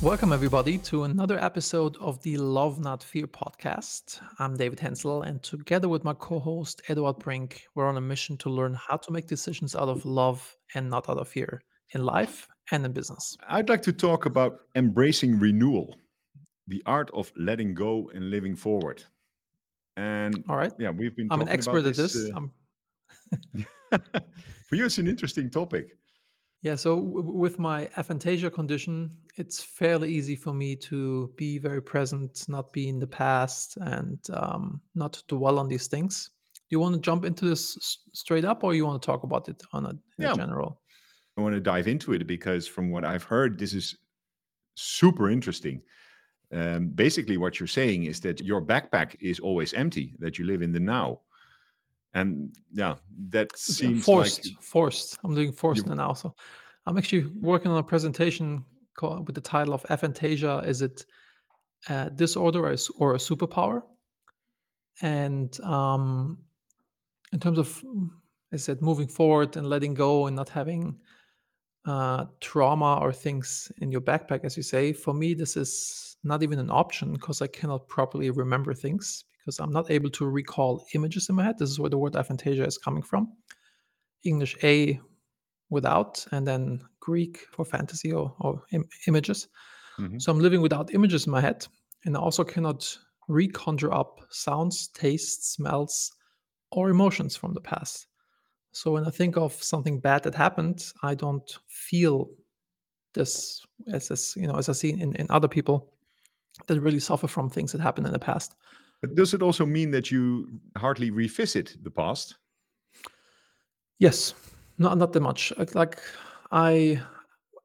Welcome, everybody, to another episode of the Love Not Fear podcast. I'm David Henzel, and together with my co host, Eduard Brink, we're on a mission to learn how to make decisions out of love and not out of fear in life and in business. I'd like to talk about embracing renewal, the art of letting go and living forward. And All right. yeah, we've been. I'm an expert about at this. uh, I'm for you, it's an interesting topic. Yeah, so w- with my aphantasia condition, it's fairly easy for me to be very present, not be in the past, and um, not dwell on these things. Do you want to jump into this s- straight up, or you want to talk about it on a, in a Yeah, general? I want to dive into it because from what I've heard, this is super interesting. Um, basically, what you're saying is that your backpack is always empty, that you live in the now. And yeah, that seems like Forced, forced. I'm doing forced you, now. So I'm actually working on a presentation called, with the title of aphantasia. Is it a disorder or a, or a superpower? And um, in terms of, I said, moving forward and letting go and not having uh, trauma or things in your backpack, as you say, for me, this is not even an option because I cannot properly remember things because I'm not able to recall images in my head. This is where the word aphantasia is coming from. English A without, and then Greek for fantasy or, or im- images. Mhm. So I'm living without images in my head, and I also cannot reconjure up sounds, tastes, smells, or emotions from the past. So when I think of something bad that happened, I don't feel this as as you know as I see in, in other people that really suffer from things that happened in the past. But does it also mean that you hardly revisit the past? Yes, not not that much. Like, like I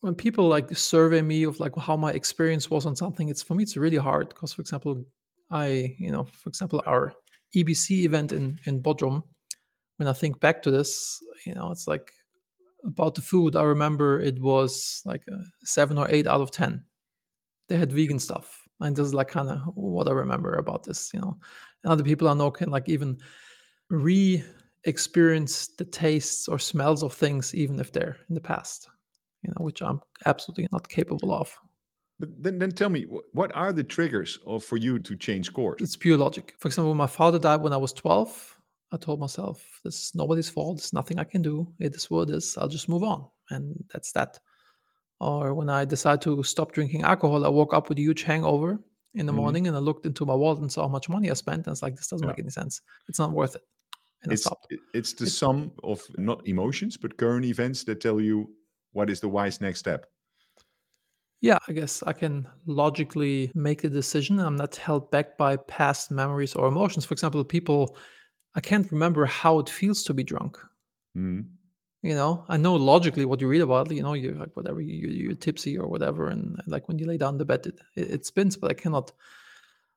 when people like survey me of like how my experience was on something, it's for me it's really hard because for example, I you know for example our EBC event in in Bodrum. When I think back to this, you know, it's like about the food. I remember it was like a seven or eight out of ten. They had vegan stuff, and this is like kind of what I remember about this. You know, and other people I know can like even re-experience the tastes or smells of things even if they're in the past you know which i'm absolutely not capable of. But then, then tell me, what are the triggers of, for you to change course? it's pure logic. For example when my father died when i was 12 i told myself this is nobody's fault. There's nothing i can do. It is what it is. I'll just move on. And that's that or when i decided to stop drinking alcohol i woke up with a huge hangover in the hmm morning and i looked into my wallet and saw how much money i spent and it's like this doesn't Yeah, make any sense it's not worth it and it's it's the it, sum of not emotions but current events that tell you what is the wise next step. Yeah, I guess I can logically make a decision. I'm not held back by past memories or emotions. For example, people, I can't remember how it feels to be drunk. hmm You know, I know logically what you read about. You know, you're like whatever, you, you're tipsy or whatever, and like when you lay down the bed, it, it, it spins, but I cannot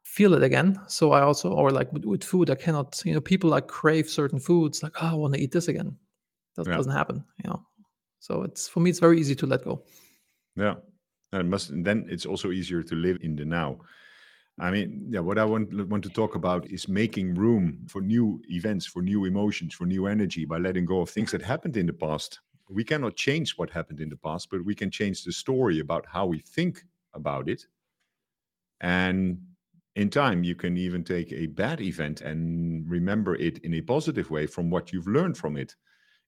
feel it again. So I also, or like with, with food, I cannot. You know, people like crave certain foods, like oh, I want to eat this again. That Yeah, doesn't happen. You know, so it's for me, it's very easy to let go. yeah. And it must and then it's also easier to live in the now. I mean, yeah, what I want want to talk about is making room for new events, for new emotions, for new energy by letting go of things that happened in the past. We cannot change what happened in the past, but we can change the story about how we think about it. And in time, you can even take a bad event and remember it in a positive way from what you've learned from it.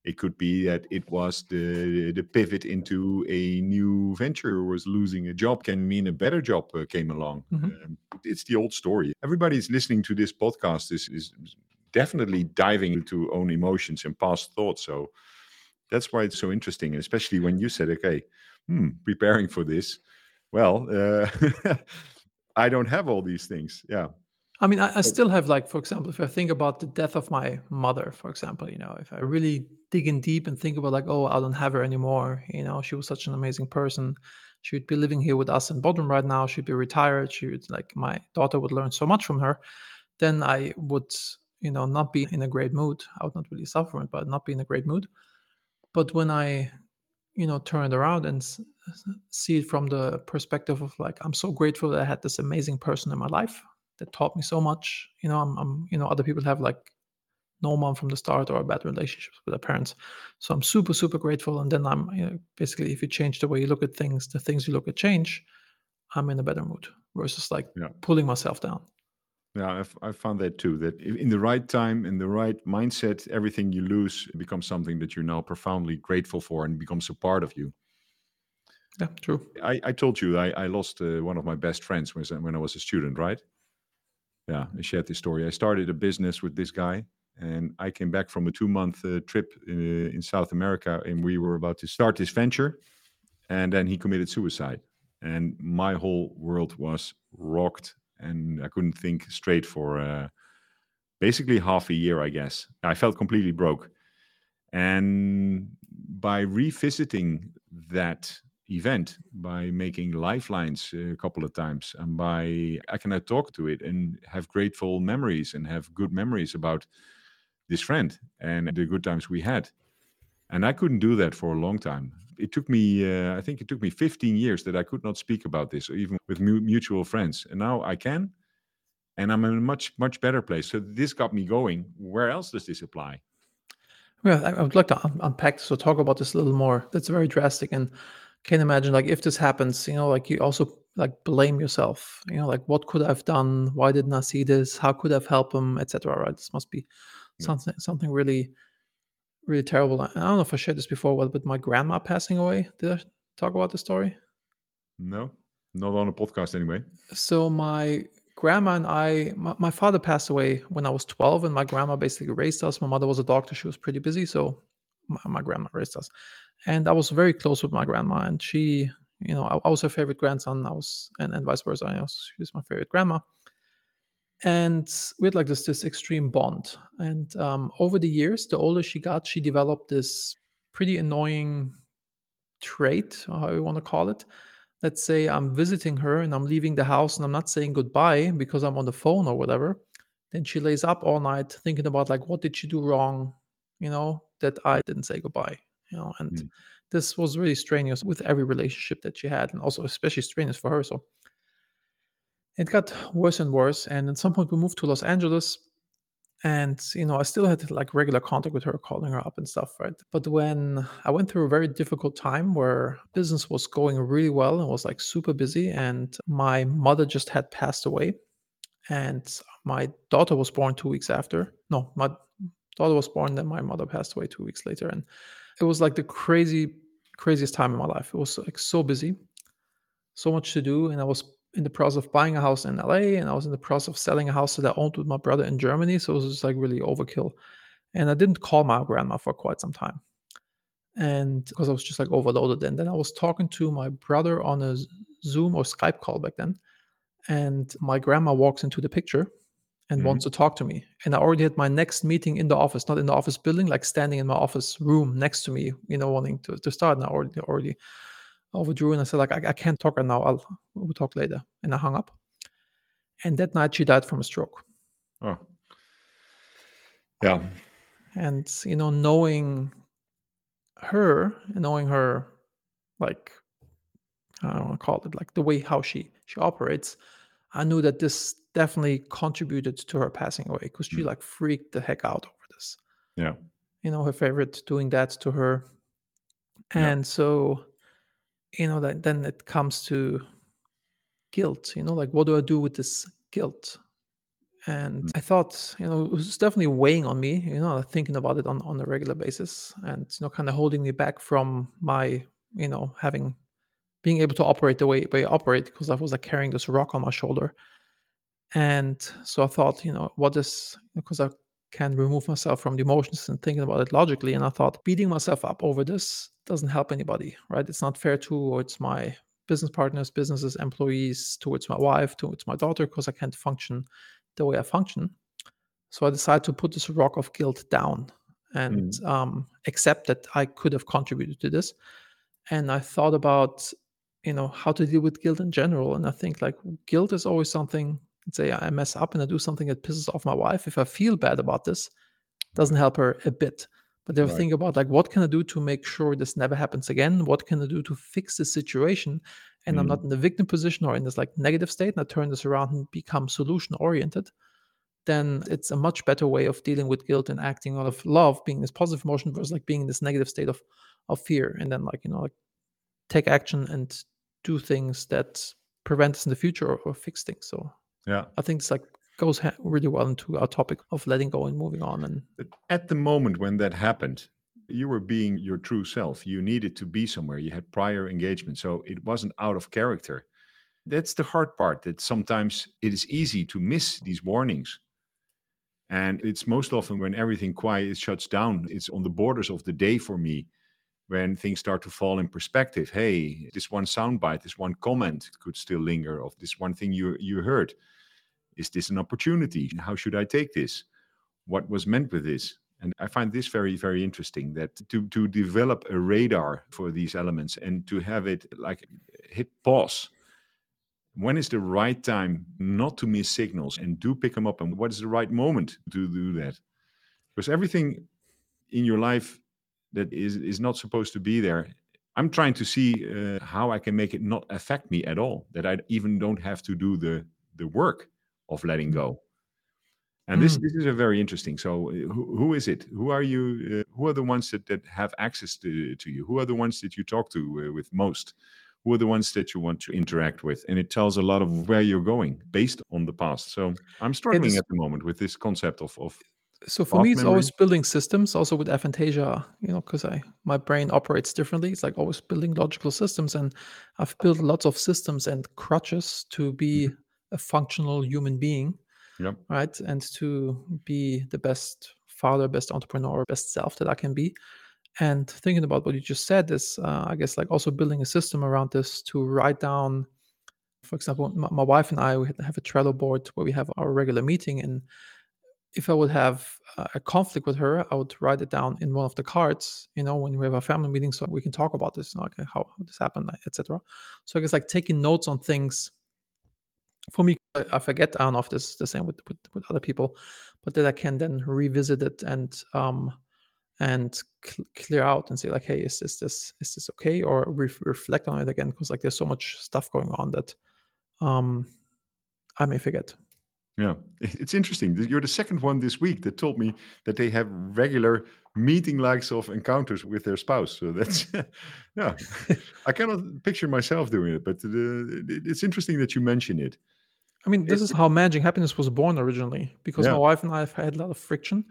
It could be that it was the the pivot into a new venture, or was losing a job. Can mean a better job uh, came along. hmm Um, it's the old story. Everybody's listening to this podcast is is definitely diving into own emotions and past thoughts. So that's why it's so interesting, especially when you said, "Okay, hmm, preparing for this." Well, uh, I don't have all these things. Yeah. I mean, I, I still have like, for example, if I think about the death of my mother, for example, you know, if I really dig in deep and think about like, oh, I don't have her anymore, you know, she was such an amazing person. She would be living here with us in Bodrum right now. She'd be retired. She would like my daughter would learn so much from her. Then I would, you know, not be in a great mood. I would not really suffer it, but not be in a great mood. But when I, you know, turn it around and s- see it from the perspective of like, I'm so grateful that I had this amazing person in my life that taught me so much. You know, I'm, I'm you know, other people have like no mom from the start or bad relationships with their parents. So I'm super, super grateful. And then I'm you know, basically, if you change the way you look at things, the things you look at change. I'm in a better mood versus like Yeah. pulling myself down. Yeah, I've, I found that too. That in the right time, in the right mindset, everything you lose becomes something that you're now profoundly grateful for and becomes a part of you. Yeah, true. I, I told you I, I lost uh, one of my best friends when, when I was a student, right? Yeah, I shared this story. I started a business with this guy, and I came back from a two month uh, trip in, in South America, and we were about to start this venture. And then he committed suicide. And my whole world was rocked, and I couldn't think straight for uh, basically half a year, I guess. I felt completely broke. And by revisiting that event, by making lifelines a couple of times, and by I can now talk to it and have grateful memories and have good memories about this friend and the good times we had. And I couldn't do that for a long time. It took me, uh, I think it took me 15 years that I could not speak about this, even with mu- mutual friends. And now I can, and I'm in a much, much better place. So this got me going. Where else does this apply? Well, I, I would like to un- unpack this or talk about this a little more. That's very drastic, and can imagine like if this happens, you know, like you also like blame yourself. You know, like what could I've done? Why didn't I see this? How could I've helped him, etc. Right? This must be Yeah. something something really, really terrible. I I don't know if I shared this before, but with my grandma passing away, did I talk about the story? No, not on a podcast anyway. So my grandma and I, my, my father passed away when I was 12, and my grandma basically raised us. My mother was a doctor; she was pretty busy, so my, my grandma raised us. And I was very close with my grandma, and she, you know, I, I was her favorite grandson. I was, and, and vice versa. I was, she was my favorite grandma. And we had like this this extreme bond. And um, over the years, the older she got, she developed this pretty annoying trait, or how you want to call it. Let's say I'm visiting her and I'm leaving the house and I'm not saying goodbye because I'm on the phone or whatever. Then she lays up all night thinking about like what did she do wrong, you know, that I didn't say goodbye, you know, and Mm. this was really strenuous with every relationship that she had, and also especially strenuous for her. So it got worse and worse. And at some point we moved to Los Angeles and you know i still had like regular contact with her calling her up and stuff right but when i went through a very difficult time where business was going really well and was like super busy and my mother just had passed away and my daughter was born two weeks after no my daughter was born then my mother passed away two weeks later and it was like the crazy craziest time in my life it was like so busy so much to do and i was in the process of buying a house in LA and I was in the process of selling a house that I owned with my brother in Germany. So it was just like really overkill. And I didn't call my grandma for quite some time. And because I was just like overloaded. And then I was talking to my brother on a Zoom or Skype call back then. And my grandma walks into the picture and mm-hmm. wants to talk to me. And I already had my next meeting in the office, not in the office building, like standing in my office room next to me, you know, wanting to, to start. And I already already overdrew and I said, like, I, I can't talk right now. I'll we'll talk later. And I hung up. And that night she died from a stroke. Oh, yeah. And you know, knowing her knowing her like I don't want to call it like the way how she she operates, I knew that this definitely contributed to her passing away because she Mm. like freaked the heck out over this. Yeah. You know, her favorite doing that to her. Yeah. And so, you know, that then it comes to guilt, you know, like what do I do with this guilt? And Mm. I thought, you know, it was definitely weighing on me, you know, thinking about it on, on a regular basis and, you know, kind of holding me back from my, you know, having, being able to operate the way, way I operate because I was like carrying this rock on my shoulder. And so I thought, you know, what is, because I can remove myself from the emotions and thinking about it logically. And I thought beating myself up over this doesn't help anybody, right? It's not fair towards my business partners, businesses, employees, towards my wife, towards my daughter, because I can't function the way I function. So I decided to put this rock of guilt down and um, accept that I could have contributed to this. And I thought about, you know, how to deal with guilt in general. And I think like guilt is always something. Say I mess up and I do something that pisses off my wife. If I feel bad about this, doesn't help her a bit. But then Right. think about like what can I do to make sure this never happens again? What can I do to fix the situation? And I'm Mm. not in the victim position or in this like negative state, and I turn this around and become solution oriented. Then it's a much better way of dealing with guilt and acting out of love, being this positive emotion versus like being in this negative state of of fear. And then like you know like take action and do things that prevent us in the future or, or fix things. So yeah, I think it's like goes ha- really well into our topic of letting go and moving on. And at the moment when that happened, you were being your true self. You needed to be somewhere. You had prior engagement. So it wasn't out of character. That's the hard part that sometimes it is easy to miss these warnings. And it's most often when everything quiet is shuts down, it's on the borders of the day for me when things start to fall in perspective. Hey, this one soundbite, this one comment could still linger, of this one thing you you heard. Is this an opportunity? How should I take this? What was meant with this? And I find this very, very interesting that to, to develop a radar for these elements and to have it like hit pause. When is the right time not to miss signals and do pick them up? And what is the right moment to do that? Because everything in your life that is, is not supposed to be there, I'm trying to see uh, how I can make it not affect me at all, that I even don't have to do the, the work of letting go. And this Mm. this is a very interesting. So, uh, who, who is it? Who are you? Uh, who are the ones that, that have access to, to you? Who are the ones that you talk to uh, with most? Who are the ones that you want to interact with? And it tells a lot of where you're going based on the past. So, I'm struggling is- at the moment with this concept of, of so for me, it's memory. always building systems. Also with aphantasia, you know, because I my brain operates differently. It's like always building logical systems, and I've built lots of systems and crutches to be a functional human being. Yep. right and to be the best father best entrepreneur best self that i can be and thinking about what you just said is uh, i guess like also building a system around this to write down for example my, my wife and i we have a trello board where we have our regular meeting and if i would have a conflict with her i would write it down in one of the cards you know when we have a family meeting so we can talk about this like how, how this happened etc so i guess like taking notes on things for me, I forget. I don't know if this is the same with, with, with other people, but that I can then revisit it and um and cl- clear out and say like, hey, is this this is this okay, or re- reflect on it again because like there's so much stuff going on that um I may forget. Yeah, it's interesting. You're the second one this week that told me that they have regular meeting likes of encounters with their spouse. So that's yeah. I cannot picture myself doing it, but it's interesting that you mention it. I mean, this is how managing happiness was born originally because Yeah. my wife and I have had a lot of friction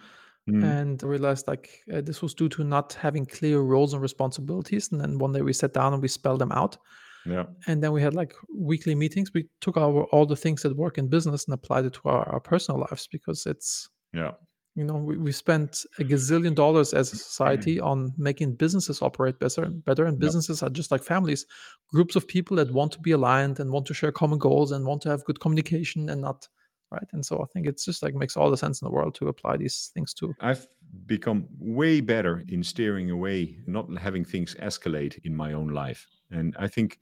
Mm, and I realized like uh, this was due to not having clear roles and responsibilities. And then one day we sat down and we spelled them out. Yeah, and then we had like weekly meetings. We took our all the things that work in business and applied it to our, our personal lives because it's yeah, you know we, we spent a gazillion dollars as a society on making businesses operate better and better. And Yep. businesses are just like families groups of people that want to be aligned and want to share common goals and want to have good communication and not right? And so i think it's just like makes all the sense in the world to apply these things to I've become way better in steering away, not having things escalate in my own life. And I think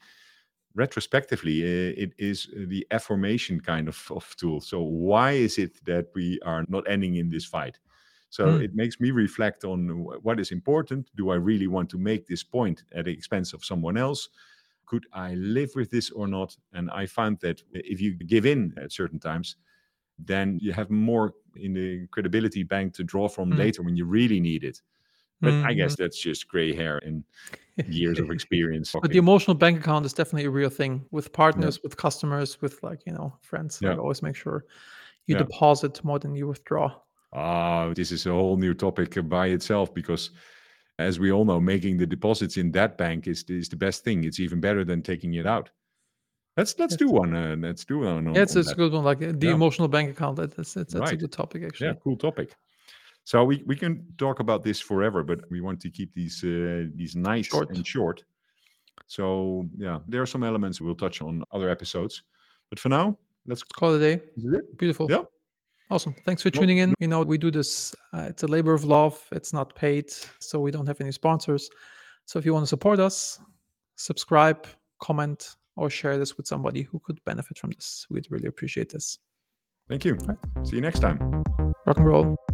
retrospectively, it is the affirmation kind of, of tool. So, why is it that we are not ending in this fight? So, Mm. it makes me reflect on what is important. Do I really want to make this point at the expense of someone else? Could I live with this or not? And I found that if you give in at certain times, then you have more in the credibility bank to draw from Mm. later when you really need it. But I Mhm. guess that's just gray hair and years of experience. But the emotional bank account is definitely a real thing with partners, with customers, with like you know friends. Like Yeah. always make sure you Yeah. deposit more than you withdraw. Ah, this is a whole new topic by itself because, as we all know, making the deposits in that bank is is the best thing. It's even better than taking it out. Let's let's do one. Uh, let's do one. On, Yeah, it's, on it's a good one. Like the Yeah. emotional bank account. That, that's that's, that's a good topic actually. Yeah, cool topic. So we, we can talk about this forever, but we want to keep these uh, these nice Short. and short. So yeah, there are some elements we'll touch on other episodes. But for now, let's Call it a day. is it. Beautiful. Yeah. Awesome. Thanks for tuning in. You know, we do this. Uh, it's a labor of love. It's not paid, so we don't have any sponsors. So if you want to support us, subscribe, comment, or share this with somebody who could benefit from this. We'd really appreciate this. Thank you. See you next time. Rock and roll.